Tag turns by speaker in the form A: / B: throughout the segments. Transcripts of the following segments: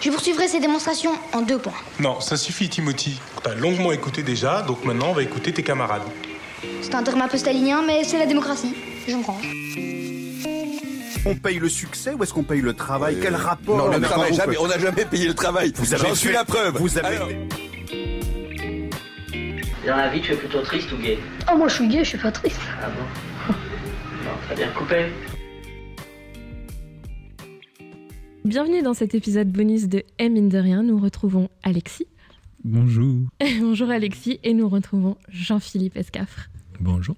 A: Je poursuivrai ces démonstrations en deux points.
B: Non, ça suffit, Timothy. T'as longuement écouté déjà, donc maintenant on va écouter tes camarades.
A: C'est un terme un peu stalinien, mais c'est la démocratie. Je me range.
C: On paye le succès ou est-ce qu'on paye le travail? Quel rapport
D: Non, le travail, jamais. On n'a jamais payé le travail.
C: Vous avez
D: J'en suis la preuve.
C: Vous avez
D: Alors,
E: Dans la vie, tu es plutôt triste ou gay?
A: Oh, moi je suis gay, je suis pas triste.
E: Ah bon? Bon, très bien coupé?
F: Bienvenue dans cet épisode bonus de M mine de rien. Nous retrouvons Alexis.
G: Bonjour.
F: Bonjour Alexis et nous retrouvons Jean-Philippe Escafre.
G: Bonjour.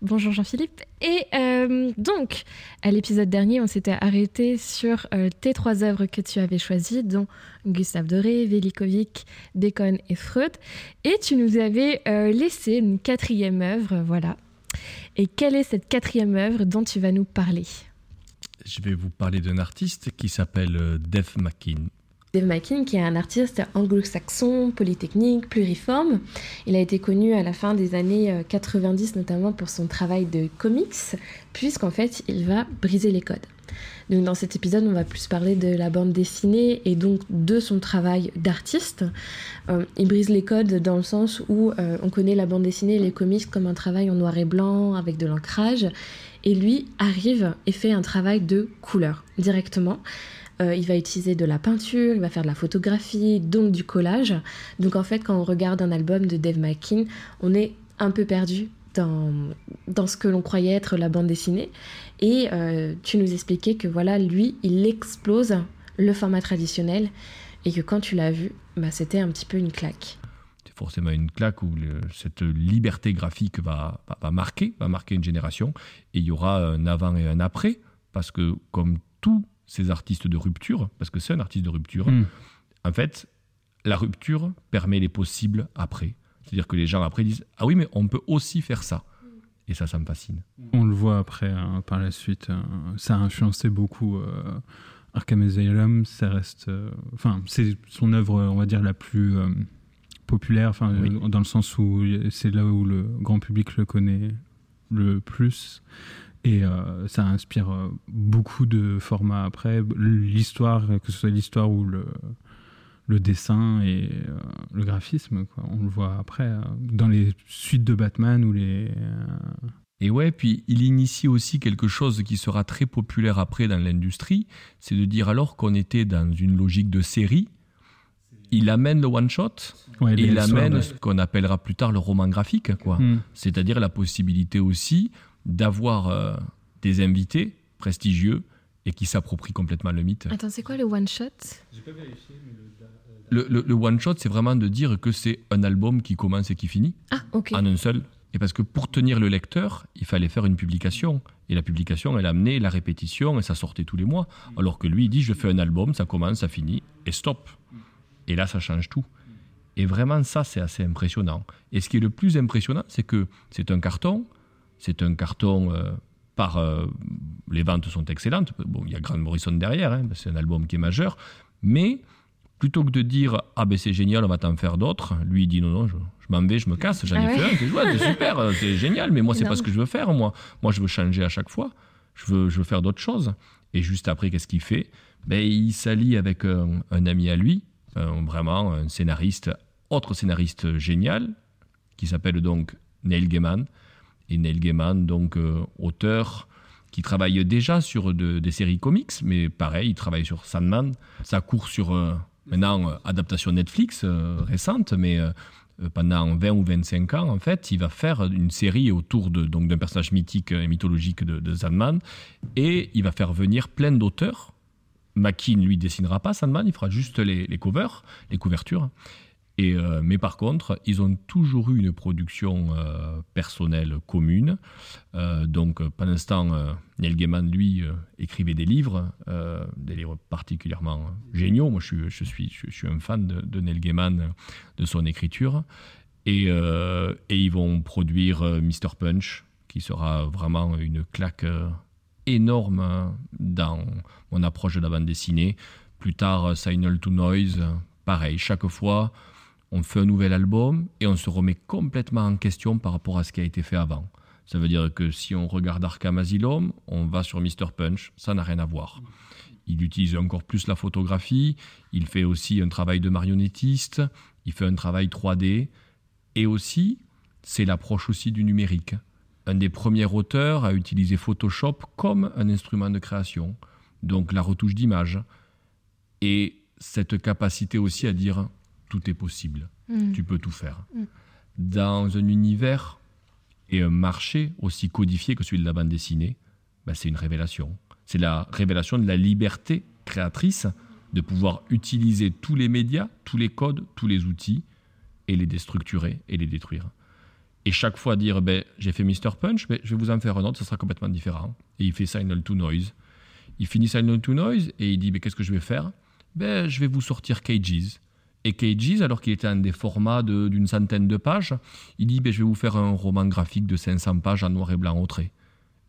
F: Bonjour Jean-Philippe. Et euh, donc, à l'épisode dernier, on s'était arrêté sur euh, tes trois œuvres que tu avais choisies, dont Gustave Doré, Velikovic, Bacon et Freud. Et tu nous avais euh, laissé une quatrième œuvre, voilà. Et quelle est cette quatrième œuvre dont tu vas nous parler?
G: Je vais vous parler d'un artiste qui s'appelle euh, Dave McKean.
F: Dave McKean, qui est un artiste anglo-saxon, polytechnique, pluriforme. Il a été connu à la fin des années euh, 90, notamment pour son travail de comics, puisqu'en fait, il va briser les codes. Donc, dans cet épisode, on va plus parler de la bande dessinée et donc de son travail d'artiste. Euh, il brise les codes dans le sens où euh, on connaît la bande dessinée et les comics comme un travail en noir et blanc, avec de l'ancrage. Et lui arrive et fait un travail de couleur directement. Euh, il va utiliser de la peinture, il va faire de la photographie, donc du collage. Donc en fait, quand on regarde un album de Dave McKean, on est un peu perdu dans, dans ce que l'on croyait être la bande dessinée. Et euh, tu nous expliquais que voilà, lui, il explose le format traditionnel et que quand tu l'as vu, bah, c'était un petit peu une claque.
G: C'est forcément une claque où le- cette liberté graphique va, va, va marquer, va marquer une génération. Et il y aura un avant et un après, parce que comme tous ces artistes de rupture, parce que c'est un artiste de rupture,
H: Hmm.
G: en fait, la rupture permet les possibles après. C'est-à-dire que les gens après disent Ah oui, mais on peut aussi faire ça. Et ça, ça me fascine.
H: On le voit après, hein, par la suite. hein, ça a influencé beaucoup euh, Arkham Asylum. Ça reste. euh, Enfin, c'est son œuvre, on va dire, la plus euh, populaire, enfin,
G: Oui.
H: euh, dans le sens où c'est là où le grand public le connaît le plus. Et euh, ça inspire euh, beaucoup de formats après. L'histoire, que ce soit l'histoire ou le, le dessin et euh, le graphisme, quoi. on le voit après. euh, dans les suites de Batman ou les. euh,
G: Et ouais, puis il initie aussi quelque chose qui sera très populaire après dans l'industrie, c'est de dire alors qu'on était dans une logique de série, il amène le one-shot
H: ouais,
G: et il amène ce qu'on appellera plus tard le roman graphique, quoi.
H: Hmm.
G: C'est-à-dire la possibilité aussi d'avoir euh, des invités prestigieux et qui s'approprient complètement le mythe.
F: Attends, c'est quoi le one-shot
G: Le, le- le one-shot, c'est vraiment de dire que c'est un album qui commence et qui finit
F: Ah,
G: en un seul. Et parce que pour tenir le lecteur, il fallait faire une publication. Et la publication, elle amenait la répétition et ça sortait tous les mois. Alors que lui, il dit, je fais un album, ça commence, ça finit, et stop. Et là, ça change tout. Et vraiment, ça, c'est assez impressionnant. Et ce qui est le plus impressionnant, c'est que c'est un carton. C'est un carton euh, par... euh, les ventes sont excellentes. Bon, il y a Grant Morrison derrière, hein, c'est un album qui est majeur. Mais plutôt que de dire ah ben c'est génial, on va t'en faire d'autres, lui il dit non non, je, je m'en vais, je me casse, j'en
F: Ah
G: ai
F: ouais.
G: fait un, c'est ouais, super, euh, c'est génial, mais moi c'est pas ce que je veux faire moi. Moi je veux changer à chaque fois, je veux je veux faire d'autres choses. Et juste après qu'est-ce qu'il fait? Ben il s'allie avec un, un ami à lui, vraiment un scénariste, autre scénariste génial qui s'appelle donc Neil Gaiman. Et Neil Gaiman donc euh, auteur qui travaille déjà sur de- des séries comics, mais pareil, il travaille sur Sandman. Ça court sur euh, maintenant euh, adaptation Netflix euh, récente, mais euh, euh, pendant 20 ou 25 ans, en fait, il va faire une série autour de donc d'un personnage mythique et mythologique de, de Sandman, et il va faire venir plein d'auteurs. McKean, lui, dessinera pas Sandman, il fera juste les, covers, les couvertures. Et, euh, mais par contre, ils ont toujours eu une production euh, personnelle commune. Euh, donc, pendant ce temps, Neil Gaiman, lui, écrivait des livres, des livres particulièrement géniaux. Moi, je suis, un fan de, Neil Gaiman, de son écriture. Et, et ils vont produire Mr. Punch, qui sera vraiment une claque énorme euh, dans mon approche de la bande dessinée. Plus tard, euh, Signal to Noise, euh, pareil, chaque fois, on fait un nouvel album et on se remet complètement en question par rapport à ce qui a été fait avant. Ça veut dire que si on regarde Arkham Asylum, on va sur Mr. Punch, ça n'a rien à voir. Il utilise encore plus la photographie, il fait aussi un travail de marionnettiste, il fait un travail 3D, et aussi, c'est l'approche aussi du numérique. Un des premiers auteurs à utiliser Photoshop comme un instrument de création, donc la retouche d'image, et cette capacité aussi à dire tout est possible,
F: Mm.
G: tu peux tout faire.
F: Mm.
G: Dans un univers et un marché aussi codifié que celui de la bande dessinée, ben, c'est une révélation. C'est la révélation de la liberté créatrice de pouvoir utiliser tous les médias, tous les codes, tous les outils et les déstructurer et les détruire. Et chaque fois dire ben, j'ai fait Mr. Punch, ben, je vais vous en faire un autre, ça sera complètement différent. Et il fait Signal to Noise. Il finit Signal to Noise et il dit ben, qu'est-ce que je vais faire? Ben, Je vais vous sortir Cages. Et Cages, alors qu'il était en des formats d'une centaine de pages, il dit ben, je vais vous faire un roman graphique de 500 pages en noir et blanc au.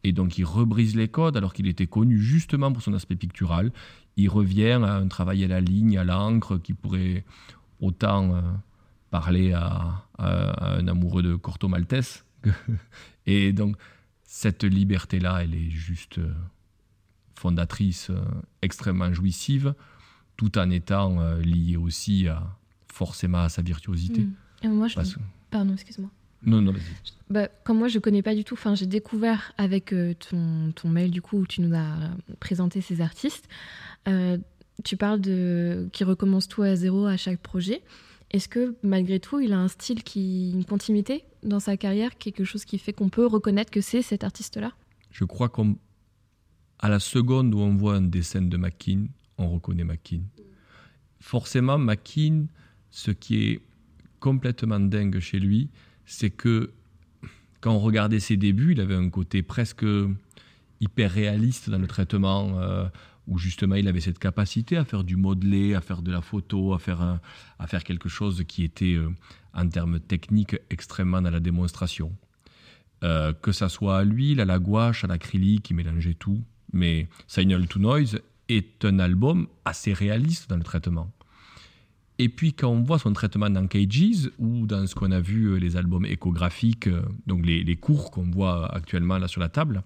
G: Et donc il rebrise les codes alors qu'il était connu justement pour son aspect pictural. Il revient à un travail à la ligne, à l'encre, qui pourrait autant euh, parler à, un amoureux de Corto Maltese. Et donc cette liberté-là, elle est juste euh, fondatrice, euh, extrêmement jouissive, tout en étant euh, liée aussi à, forcément à sa virtuosité.
F: Mm. Et moi, je...
G: Parce que-
F: Pardon, excuse-moi.
G: Non, non, vas-y.
F: Bah, comme moi, je connais pas du tout. Enfin, j'ai découvert avec euh, ton, ton mail du coup où tu nous as présenté ces artistes. Euh, tu parles de qui recommence tout à zéro à chaque projet. Est-ce que malgré tout, il a un style qui une continuité dans sa carrière, quelque chose qui fait qu'on peut reconnaître que c'est cet artiste-là?
G: Je crois qu'à la seconde où on voit un dessin de McKean, on reconnaît McKean. Forcément, McKean, ce qui est complètement dingue chez lui, c'est que quand on regardait ses débuts, il avait un côté presque hyper réaliste dans le traitement, euh, où justement il avait cette capacité à faire du modelé, à faire de la photo, à faire, à faire quelque chose qui était, euh, en termes techniques, extrêmement dans la démonstration. Euh, que ça soit à l'huile, à la gouache, à l'acrylique, il mélangeait tout. Mais Signal to Noise est un album assez réaliste dans le traitement. Et puis quand on voit son traitement dans Cages ou dans ce qu'on a vu euh, les albums échographiques, euh, donc les, cours qu'on voit actuellement là sur la table,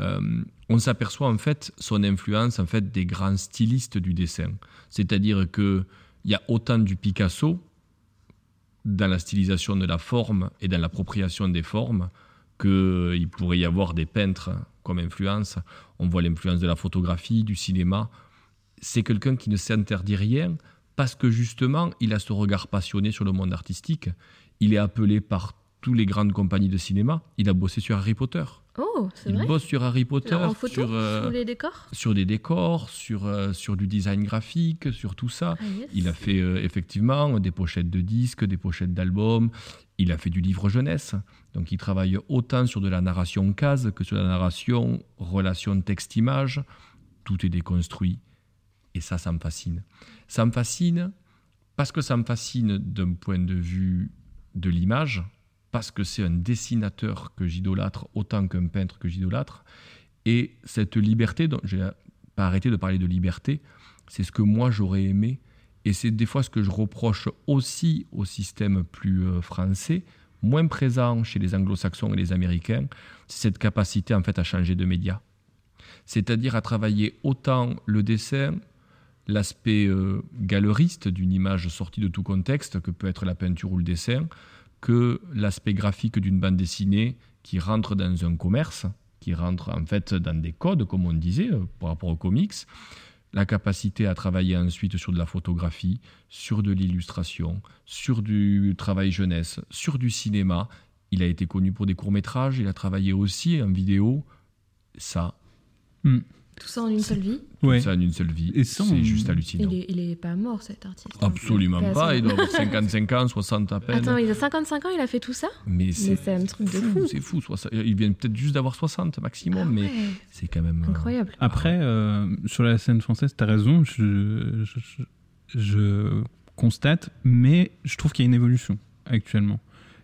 G: euh, on s'aperçoit en fait son influence en fait des grands stylistes du dessin. C'est-à-dire que il y a autant du Picasso dans la stylisation de la forme et dans l'appropriation des formes qu'il pourrait y avoir des peintres comme influence. On voit l'influence de la photographie, du cinéma. C'est quelqu'un qui ne s'interdit rien parce que justement, il a ce regard passionné sur le monde artistique. Il est appelé par toutes les grandes compagnies de cinéma. Il a bossé sur Harry Potter.
F: Oh, c'est
G: Il
F: vrai
G: bosse sur Harry Potter,
F: En photo,
G: sur, euh,
F: sous les décors
G: sur des décors, sur, euh, sur du design graphique, sur tout ça.
F: Ah, yes.
G: Il a fait euh, effectivement des pochettes de disques, des pochettes d'albums. Il a fait du livre jeunesse. Donc il travaille autant sur de la narration case que sur la narration relation texte-image. Tout est déconstruit. Et ça, ça me fascine. Ça me fascine parce que ça me fascine d'un point de vue de l'image, parce que c'est un dessinateur que j'idolâtre autant qu'un peintre que j'idolâtre. Et cette liberté, dont j'ai pas arrêté de parler de liberté, c'est ce que moi j'aurais aimé. Et c'est des fois ce que je reproche aussi au système plus euh, français, moins présent chez les anglo-saxons et les américains, c'est cette capacité en fait à changer de média. C'est-à-dire à travailler autant le dessin, l'aspect euh, galeriste d'une image sortie de tout contexte, que peut être la peinture ou le dessin, que l'aspect graphique d'une bande dessinée qui rentre dans un commerce, qui rentre en fait dans des codes, comme on disait, euh, par rapport aux comics, la capacité à travailler ensuite sur de la photographie, sur de l'illustration, sur du travail jeunesse, sur du cinéma. Il a été connu pour des courts-métrages, il a travaillé aussi en vidéo. Ça,
F: Tout ça en une seule vie.
G: tout
H: Ouais.
G: ça en une seule vie,
H: Et sans-
G: c'est juste hallucinant.
F: Il est, il est pas mort cet artiste.
G: Absolument
F: Il est
G: pas, il doit avoir 55 ans, 60 à peine.
F: Attends, il a 55 ans, il a fait tout ça
G: mais c'est
F: un truc de
G: fou, c'est fou. Il vient peut-être juste d'avoir 60 maximum,
F: Ah
G: mais c'est quand même... euh,
F: Incroyable.
H: Après, euh, sur la scène française, tu as raison, je, je- je- je constate, mais je trouve qu'il y a une évolution actuellement.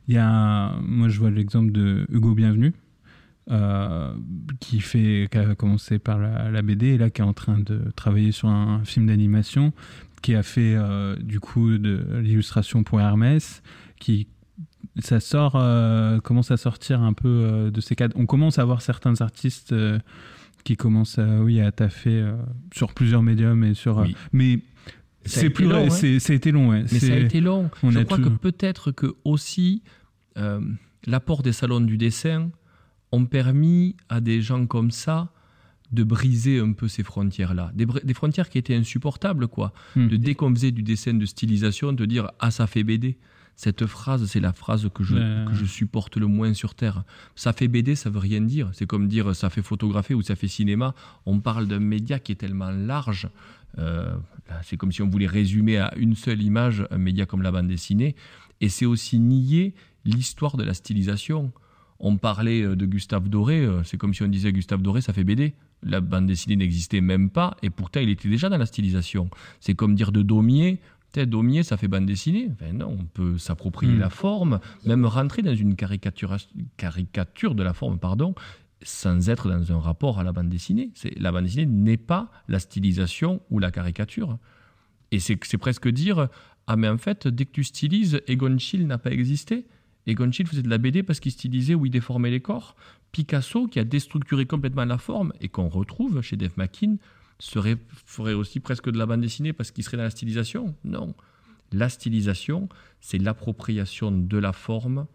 H: Il y a, moi, je vois l'exemple de Hugo Bienvenu, euh, qui, fait, qui a commencé par la, la BD et là qui est en train de travailler sur un film d'animation, qui a fait euh, du coup de l'illustration pour Hermès, qui ça sort, euh, commence à sortir un peu de ces cadres. On commence à voir certains artistes qui commence à, oui, à taffer sur plusieurs médiums et sur.
G: Oui.
H: mais c'est plus,
G: long, hein.
H: c'est, ça a été long, ouais.
G: Mais ça a
H: C'est-
G: été long.
H: on
G: Je crois
H: tout-
G: que peut-être que aussi l'apport des salons du dessin ont permis à des gens comme ça de briser un peu ces frontières-là. Des, frontières qui étaient insupportables, quoi.
H: Hmm.
G: De dès qu'on faisait du dessin de stylisation, de dire « Ah, ça fait BD ». Cette phrase, c'est la phrase que je,
H: Ouais.
G: que je supporte le moins sur Terre. Ça fait BD, ça veut rien dire. C'est comme dire ça fait photographier ou ça fait cinéma. On parle d'un média qui est tellement large. Euh, c'est comme si on voulait résumer à une seule image un média comme la bande dessinée. Et c'est aussi nier l'histoire de la stylisation. On parlait euh, de Gustave Doré, euh, c'est comme si on disait Gustave Doré, ça fait BD. La bande dessinée n'existait même pas, et pourtant il était déjà dans la stylisation. C'est comme dire de Daumier, Daumier, ça fait bande dessinée. Enfin, non, on peut s'approprier
H: Mm.
G: la forme, même rentrer dans une caricature, caricature de la forme, pardon, sans être dans un rapport à la bande dessinée. C'est, la bande dessinée n'est pas la stylisation ou la caricature. Et c'est, c'est presque dire Ah, mais en fait, dès que tu stylises, Egon Schiele n'a pas existé. Egon Schiele faisait de la BD parce qu'il stylisait ou il déformait les corps. Picasso, qui a déstructuré complètement la forme et qu'on retrouve chez Dave McKean, serait, ferait aussi presque de la bande dessinée parce qu'il serait dans la stylisation? Non. La stylisation, c'est l'appropriation de la forme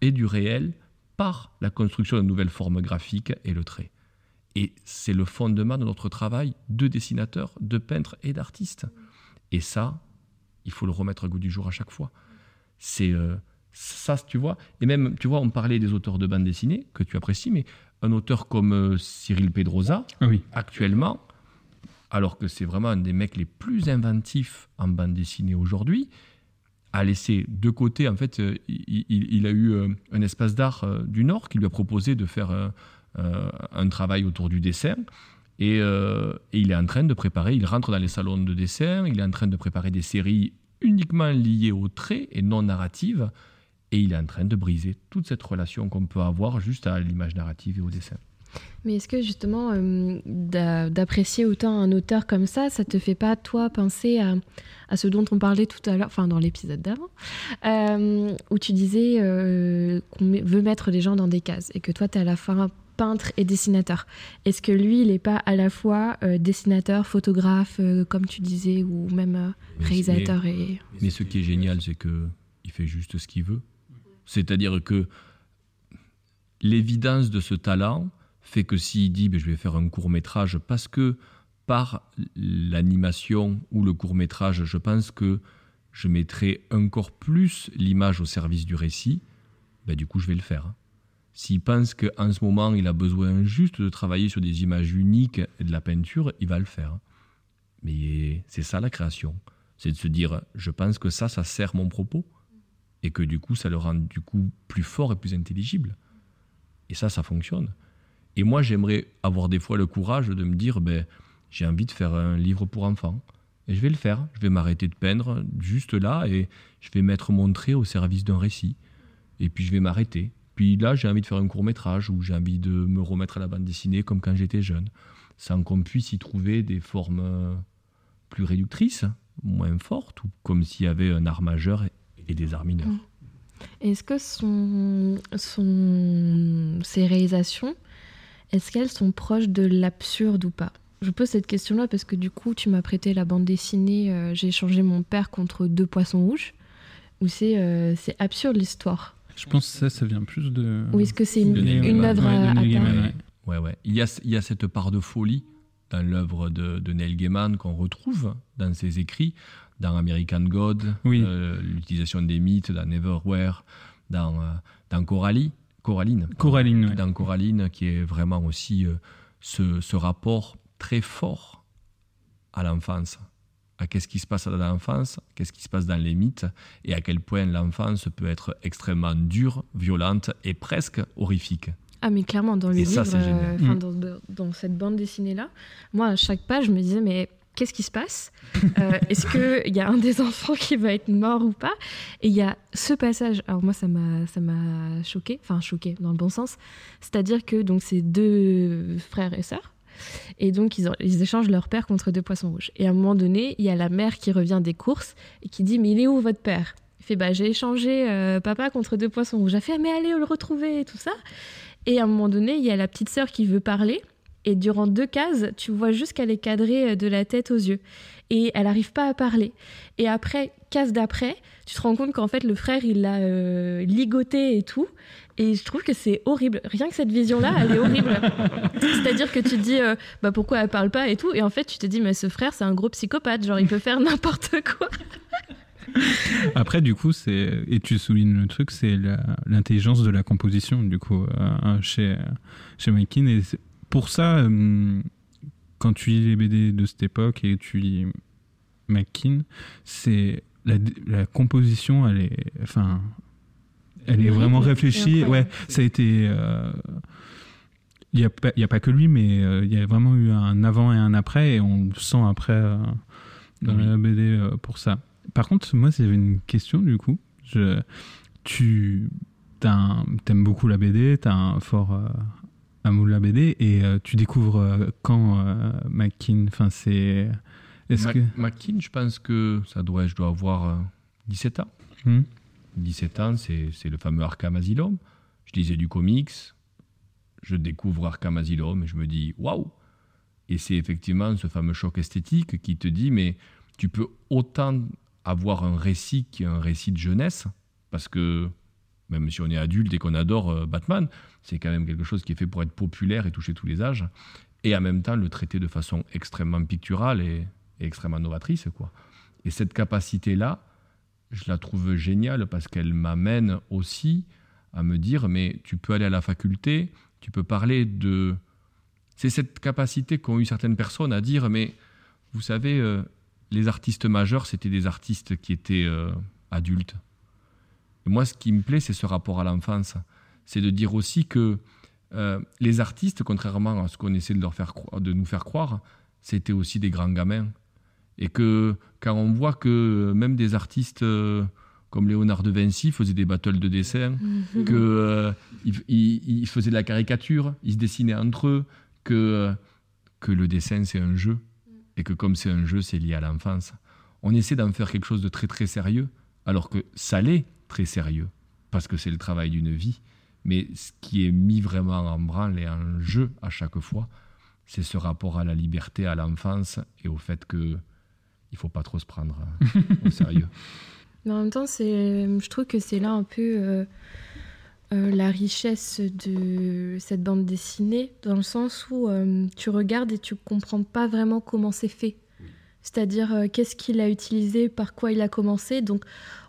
G: et du réel par la construction de nouvelles formes graphiques et le trait. Et c'est le fondement de notre travail de dessinateur, de peintre et d'artiste. Et ça, il faut le remettre au goût du jour à chaque fois. C'est euh, ça, tu vois. Et même, tu vois, on parlait des auteurs de bande dessinée que tu apprécies, mais un auteur comme euh, Cyril Pedrosa,
H: Ah oui.
G: actuellement, alors que c'est vraiment un des mecs les plus inventifs en bande dessinée aujourd'hui, a laissé de côté, en fait, euh, il, il- il a eu euh, un espace d'art du Nord qui lui a proposé de faire un travail autour du dessin. Et, euh, et il est en train de préparer, il rentre dans les salons de dessin, il est en train de préparer des séries uniquement liées au trait et non narratives. Et il est en train de briser toute cette relation qu'on peut avoir juste à l'image narrative et au dessin.
F: Mais est-ce que justement, euh, d'a- d'apprécier autant un auteur comme ça, ça te fait pas, toi, penser à, à ce dont on parlait tout à l'heure, enfin dans l'épisode d'avant, euh, où tu disais euh, qu'on veut mettre les gens dans des cases et que toi, tu es à la fois peintre et dessinateur. Est-ce que lui, il n'est pas à la fois dessinateur, photographe, comme tu disais, ou même euh,
G: Mais-
F: réalisateur et...
G: Mais ce qui est génial, c'est que il fait juste ce qu'il veut. C'est-à-dire que l'évidence de ce talent fait que s'il dit ben, je vais faire un court métrage parce que par l'animation ou le court métrage, je pense que je mettrai encore plus l'image au service du récit, ben, du coup je vais le faire. S'il pense qu'en ce moment il a besoin juste de travailler sur des images uniques et de la peinture, il va le faire. Mais c'est ça la création c'est de se dire je pense que ça ça sert mon propos et que du coup ça le rend du coup plus fort et plus intelligible. Et ça ça fonctionne. Et moi j'aimerais avoir des fois le courage de me dire ben j'ai envie de faire un livre pour enfants. Et je vais le faire. Je vais m'arrêter de peindre juste là et je vais mettre mon trait au service d'un récit. Et puis je vais m'arrêter. Puis là j'ai envie de faire un court métrage ou j'ai envie de me remettre à la bande dessinée comme quand j'étais jeune sans qu'on puisse y trouver des formes euh, plus réductrices moins forte ou comme s'il y avait un art majeur et- des arts mineurs.
F: Mm. Est-ce que son, son, ses réalisations, est-ce qu'elles sont proches de l'absurde ou pas? Je pose cette question-là parce que du coup, tu m'as prêté la bande dessinée euh, J'ai échangé mon père contre deux poissons rouges, où c'est euh, c'est absurde l'histoire.
H: Je pense que ça, ça vient plus de.
F: Ou est-ce que c'est une, œuvre
H: Ouais,
F: à, à
G: Ouais, ouais, ouais. Il, y a, il y a cette part de folie dans l'œuvre de, de Neil Gaiman qu'on retrouve dans ses écrits, dans American God,
H: Oui.
G: euh, l'utilisation des mythes, dans Neverwhere, dans, euh, dans Coralie, Coraline.
H: Coraline, ouais.
G: Dans Coraline, qui est vraiment aussi euh, ce, ce rapport très fort à l'enfance, à qu'est-ce qui se passe dans l'enfance, qu'est-ce qui se passe dans les mythes, et à quel point l'enfance peut être extrêmement dure, violente et presque horrifique.
F: Ah mais clairement dans le
G: Et
F: livre,
G: ça,
F: euh,
H: Mm.
F: dans, cette bande dessinée là, moi à chaque page je me disais mais qu'est-ce qui se passe Euh, Est-ce que il y a un des enfants qui va être mort ou pas Et il y a ce passage. Alors moi ça m'a ça m'a choqué, enfin choqué dans le bon sens. C'est-à-dire que donc c'est deux frères et sœurs. Et donc, ils échangent leur père contre deux poissons rouges. Et à un moment donné, il y a la mère qui revient des courses et qui dit Mais il est où votre père? Il fait Bah, j'ai échangé euh, papa contre deux poissons rouges. Elle fait Ah, Mais allez le retrouver et tout ça. Et à un moment donné, il y a la petite sœur qui veut parler. Et durant deux cases, tu vois juste qu'elle est cadrée euh, de la tête aux yeux. Et elle n'arrive pas à parler. Et après, case d'après, tu te rends compte qu'en fait, le frère, il l'a euh, ligoté et tout. Et je trouve que c'est horrible. Rien que cette vision-là, elle est horrible. C'est-à-dire que tu te dis, euh, bah pourquoi elle parle pas et tout. Et en fait, tu te dis, mais ce frère, c'est un gros psychopathe. Genre, il peut faire n'importe quoi.
H: Après, du coup, c'est et tu soulignes le truc, c'est l'intelligence de la composition, du coup, euh, chez chez. Et c'est- pour ça, euh, quand tu lis les BD de cette époque et tu lis Makin, c'est la, la composition, elle est, enfin, elle est vraiment réfléchie. Ouais, ça a été. euh, il n'y a, pas- il y a pas que lui, mais euh, il y a vraiment eu un avant et un après, et on le sent après euh, dans
G: Oui.
H: la BD euh, pour ça. Par contre, moi, j'avais une question du coup. Je, tu t'aimes beaucoup la BD, tu as un fort euh, amour de la BD, et euh, tu découvres euh, quand euh, Mackin Enfin, c'est. Est-ce
G: Ma-
H: que.
G: McKean, je pense que ça doit, je dois avoir euh, 17 ans.
H: Hmm
G: 17 ans, c'est c'est le fameux Arkham Asylum. Je lisais du comics, je découvre Arkham Asylum et je me dis waouh Et c'est effectivement ce fameux choc esthétique qui te dit mais tu peux autant avoir un récit qui est un récit de jeunesse, parce que même si on est adulte et qu'on adore euh, Batman, c'est quand même quelque chose qui est fait pour être populaire et toucher tous les âges, et en même temps le traiter de façon extrêmement picturale et, extrêmement novatrice. Quoi. Et cette capacité-là, je la trouve géniale parce qu'elle m'amène aussi à me dire mais tu peux aller à la faculté, tu peux parler de... C'est cette capacité qu'ont eu certaines personnes à dire mais vous savez, euh, les artistes majeurs, c'était des artistes qui étaient euh, adultes. Et moi, ce qui me plaît, c'est ce rapport à l'enfance. C'est de dire aussi que euh, les artistes, contrairement à ce qu'on essaie de, leur faire de nous faire croire, c'était aussi des grands gamins. Et que quand on voit que même des artistes euh, comme Léonard de Vinci faisaient des battles de dessin, que euh, ils, ils- ils faisaient de la caricature, ils se dessinaient entre eux, que, euh, que le dessin c'est un jeu et que comme c'est un jeu, c'est lié à l'enfance. On essaie d'en faire quelque chose de très très sérieux, alors que ça l'est très sérieux, parce que c'est le travail d'une vie. Mais ce qui est mis vraiment en branle et en jeu à chaque fois, c'est ce rapport à la liberté, à l'enfance et au fait que il faut pas trop se prendre euh, au sérieux.
F: Mais en même temps, c'est, je trouve que c'est là un peu euh, euh, la richesse de cette bande dessinée, dans le sens où euh, tu regardes et tu comprends pas vraiment comment c'est fait. C'est-à-dire euh, qu'est-ce qu'il a utilisé, par quoi il a commencé. Donc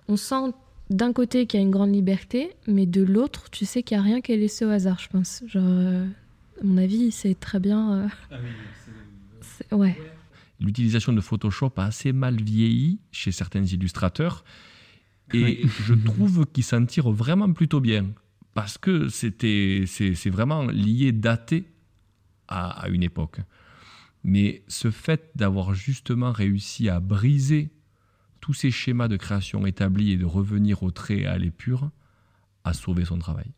F: on sent d'un côté qu'il y a une grande liberté, mais de l'autre, tu sais qu'il n'y a rien qui est laissé au hasard, je pense. Genre, euh, à mon avis, c'est très bien. euh, c'est- ouais.
G: L'utilisation de Photoshop a assez mal vieilli chez certains illustrateurs et je trouve qu'ils s'en tirent vraiment plutôt bien parce que c'était c'est c'est vraiment lié, daté à, à une époque. Mais ce fait d'avoir justement réussi à briser tous ces schémas de création établis et de revenir au trait à l'épure a sauvé son travail.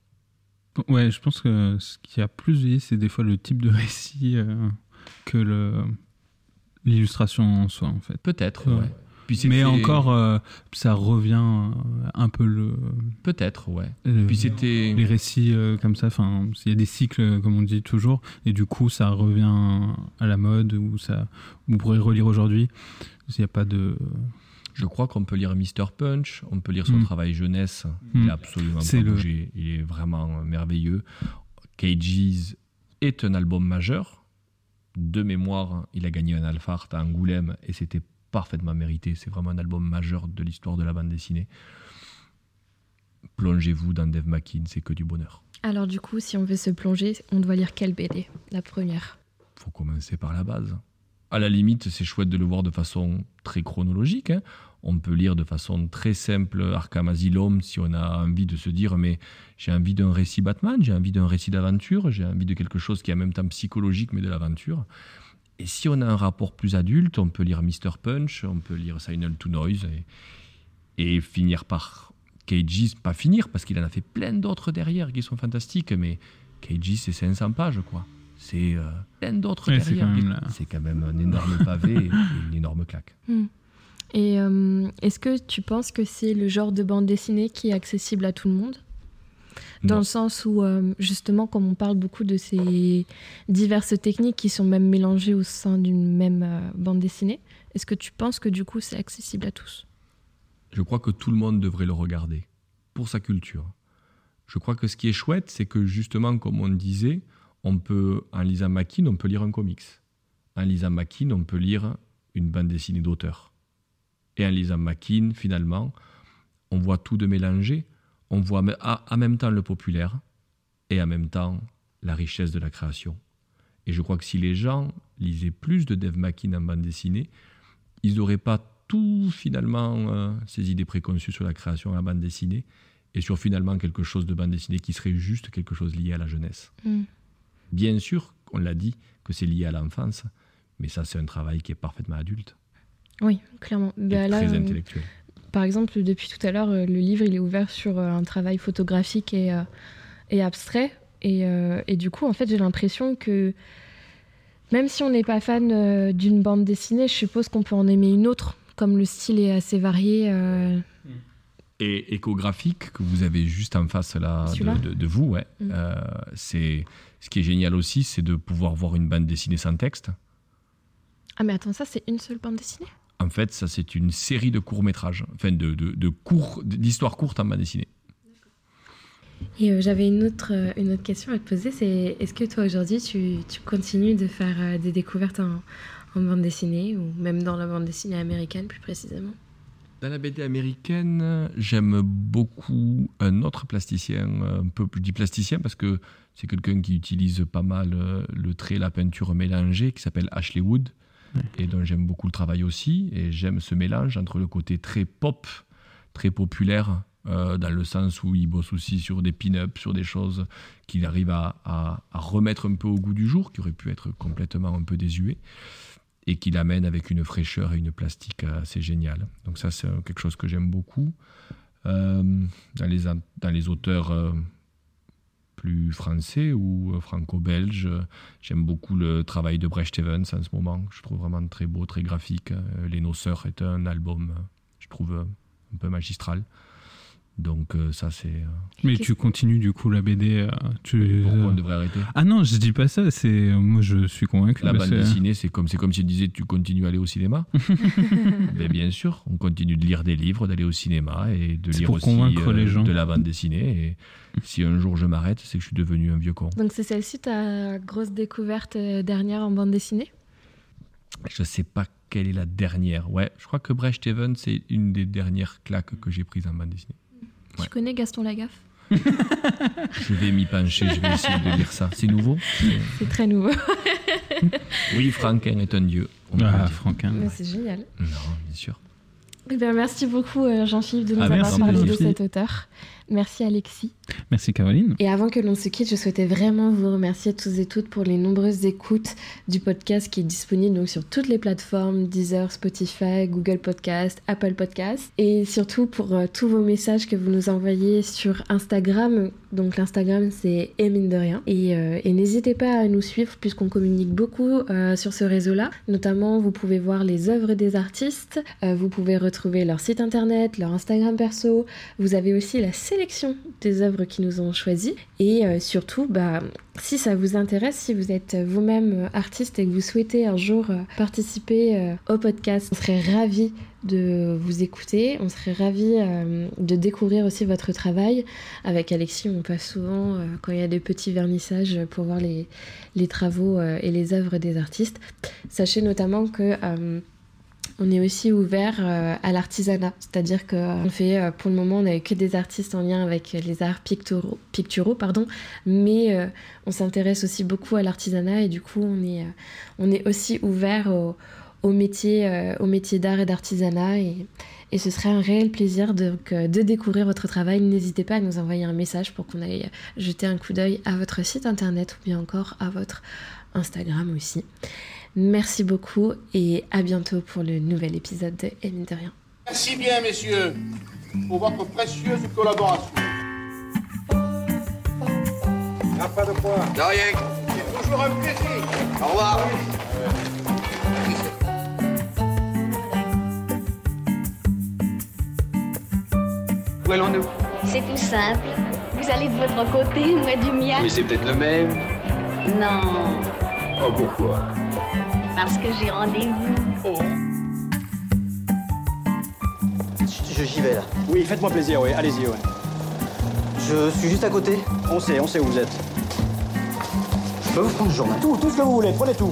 H: Ouais, je pense que ce qui a plus vieilli, c'est des fois le type de récit euh, que le l'illustration en soi, en fait.
G: Peut-être,
H: Ouais.
G: ouais. Puis
H: Mais encore, euh, ça revient euh, un peu le.
G: Peut-être, ouais.
H: le-
G: Puis c'était.
H: les récits euh, comme ça, enfin, il y a des cycles, euh, comme on dit toujours, et du coup, ça revient à la mode, ou ça, vous pourrez relire aujourd'hui. Il n'y a pas de.
G: Je crois qu'on peut lire Mr. Punch, on peut lire son
H: Mm.
G: travail jeunesse.
H: Mm.
G: Il a absolument
H: C'est
G: pas
H: le-
G: bougé. Il est vraiment merveilleux. Cages est un album majeur. De mémoire, il a gagné un Alphard à Angoulême et c'était parfaitement mérité. C'est vraiment un album majeur de l'histoire de la bande dessinée. Plongez-vous dans Dave McKean, c'est que du bonheur.
F: Alors du coup, si on veut se plonger, on doit lire quelle BD La première.
G: faut commencer par la base. À la limite, c'est chouette de le voir de façon très chronologique. hein. On peut lire de façon très simple Arkham Asylum si on a envie de se dire mais j'ai envie d'un récit Batman, j'ai envie d'un récit d'aventure, j'ai envie de quelque chose qui est en même temps psychologique mais de l'aventure. Et si on a un rapport plus adulte, on peut lire Mr. Punch, on peut lire Signal to Noise et, finir par Cages, pas finir parce qu'il en a fait plein d'autres derrière qui sont fantastiques, mais Cages c'est 500 pages quoi. C'est euh, plein d'autres
H: Ouais, c'est
G: derrière.
H: quand même là.
G: C'est quand même un énorme pavé et une énorme claque.
F: Et euh, est-ce que tu penses que c'est le genre de bande dessinée qui est accessible à tout le monde? Dans
G: Non.
F: le sens où, euh, justement, comme on parle beaucoup de ces diverses techniques qui sont même mélangées au sein d'une même euh, bande dessinée, est-ce que tu penses que du coup c'est accessible à tous?
G: Je crois que tout le monde devrait le regarder pour sa culture. Je crois que ce qui est chouette, c'est que justement, comme on disait, on peut, en lisant Mackin, on peut lire un comics. En lisant Mackin, on peut lire une bande dessinée d'auteur. Et en lisant Mackin, finalement, on voit tout de mélanger. On voit en même temps le populaire et en même temps la richesse de la création. Et je crois que si les gens lisaient plus de Dave Mackin en bande dessinée, ils n'auraient pas tout finalement euh, ces idées préconçues sur la création à la bande dessinée et sur finalement quelque chose de bande dessinée qui serait juste quelque chose lié à la jeunesse.
F: Mm.
G: Bien sûr, on l'a dit, que c'est lié à l'enfance, mais ça c'est un travail qui est parfaitement adulte
F: Oui, clairement.
G: et
F: Bah,
G: très
F: euh,
G: intellectuel.
F: par exemple, depuis tout à l'heure, euh, le livre il est ouvert sur euh, un travail photographique et, euh, et abstrait. Et, euh, et du coup, en fait, j'ai l'impression que même si on n'est pas fan euh, d'une bande dessinée, je suppose qu'on peut en aimer une autre, comme le style est assez varié.
G: Et échographique que vous avez juste en face là de, de- de vous, ouais.
F: Mm.
G: Euh, c'est ce qui est génial aussi, c'est de pouvoir voir une bande dessinée sans texte.
F: Ah, mais attends, ça, c'est une seule bande dessinée?
G: En fait, ça c'est une série de courts métrages, enfin de, de, de courts, d'histoires courtes en bande dessinée.
F: Et euh, j'avais une autre, euh, une autre question à te poser, c'est est-ce que toi aujourd'hui tu, tu continues de faire euh, des découvertes en, en bande dessinée ou même dans la bande dessinée américaine plus précisément?
G: Dans la BD américaine, j'aime beaucoup un autre plasticien, un peu plus dit plasticien parce que c'est quelqu'un qui utilise pas mal euh, le trait, la peinture mélangée, qui s'appelle Ashley Wood, et dont j'aime beaucoup le travail aussi. Et j'aime ce mélange entre le côté très pop, très populaire, euh, dans le sens où il bosse aussi sur des pin-ups, sur des choses qu'il arrive à, à- à remettre un peu au goût du jour, qui auraient pu être complètement un peu désuets et qui l'amène avec une fraîcheur et une plastique assez géniale. Donc ça, c'est quelque chose que j'aime beaucoup. Euh, dans, les, an- dans les auteurs euh, plus français ou euh, franco-belges, j'aime beaucoup le travail de Brecht Evans en ce moment. Je trouve vraiment très beau, très graphique. Les Noceurs est un album, je trouve, un peu magistral. Donc euh, ça, c'est... euh,
H: Mais tu continues du coup la BD. euh, tu...
G: pourquoi on devrait arrêter?
H: Ah non, je dis pas ça. C'est moi, je suis convaincu.
G: La bande dessinée, c'est comme, c'est comme si tu disais tu continues à aller au cinéma. Mais bien sûr, on continue de lire des livres, d'aller au cinéma et de
H: C'est
G: lire
H: pour
G: aussi euh,
H: convaincre les gens.
G: de la bande dessinée. Et si un jour je m'arrête, c'est que je suis devenu un vieux con.
F: Donc c'est celle-ci ta grosse découverte dernière en bande dessinée?
G: Je sais pas quelle est la dernière. Ouais, je crois que Brecht Evans, c'est une des dernières claques que j'ai prises en bande dessinée. Ouais.
F: Tu connais Gaston Lagaffe
G: Je vais m'y pencher, je vais essayer de lire ça. C'est nouveau C'est-
F: très nouveau.
G: Oui, Franquin est un dieu.
H: Ah. Franquin.
F: Mais c'est génial.
G: Non, bien sûr.
F: Eh bien, merci beaucoup euh, Jean-Philippe de nous
H: Ah,
F: avoir parlé de cet auteur. Merci Alexis.
H: Merci Caroline.
F: Et avant que l'on se quitte, je souhaitais vraiment vous remercier tous et toutes pour les nombreuses écoutes du podcast qui est disponible donc sur toutes les plateformes Deezer, Spotify, Google Podcast, Apple Podcast et surtout pour euh, tous vos messages que vous nous envoyez sur Instagram. Donc l'Instagram c'est et de rien et, euh, et n'hésitez pas à nous suivre puisqu'on communique beaucoup euh, sur ce réseau-là. Notamment, vous pouvez voir les œuvres des artistes, euh, vous pouvez retrouver leur site internet, leur Instagram perso. Vous avez aussi la sélection des œuvres qui nous ont choisies. Et surtout, bah, si ça vous intéresse, si vous êtes vous-même artiste et que vous souhaitez un jour participer au podcast, on serait ravis de vous écouter. On serait ravis euh, de découvrir aussi votre travail. Avec Alexis, on passe souvent, euh, quand il y a des petits vernissages, pour voir les, les travaux euh, et les œuvres des artistes. Sachez notamment que... on est aussi ouvert à l'artisanat, c'est-à-dire qu'on fait, pour le moment, on n'avait que des artistes en lien avec les arts picturaux, picturaux pardon, mais on s'intéresse aussi beaucoup à l'artisanat et du coup, on est, on est aussi ouvert au, au métier, euh, au métier d'art et d'artisanat et, et ce serait un réel plaisir donc, euh, de découvrir votre travail. N'hésitez pas à nous envoyer un message pour qu'on aille jeter un coup d'œil à votre site internet ou bien encore à votre Instagram aussi. Merci beaucoup et à bientôt pour le nouvel épisode de Et mine de rien.
D: Merci bien, messieurs, pour votre précieuse collaboration.
I: pas de quoi.
D: De rien. C'est toujours un plaisir. Au revoir.
E: Où allons-nous
A: C'est tout simple.
J: Vous allez de votre côté, moi du mien.
I: Mais c'est peut-être le même.
J: Non,
I: Oh, pourquoi?
J: Parce que j'ai rendez-vous.
K: Je- J'y vais là.
L: Oui, faites-moi plaisir, oui, allez-y, ouais.
K: Je suis juste à côté.
L: On sait, on sait où vous êtes.
K: Je peux vous prendre le journal
L: Tout, tout ce que vous voulez, prenez tout.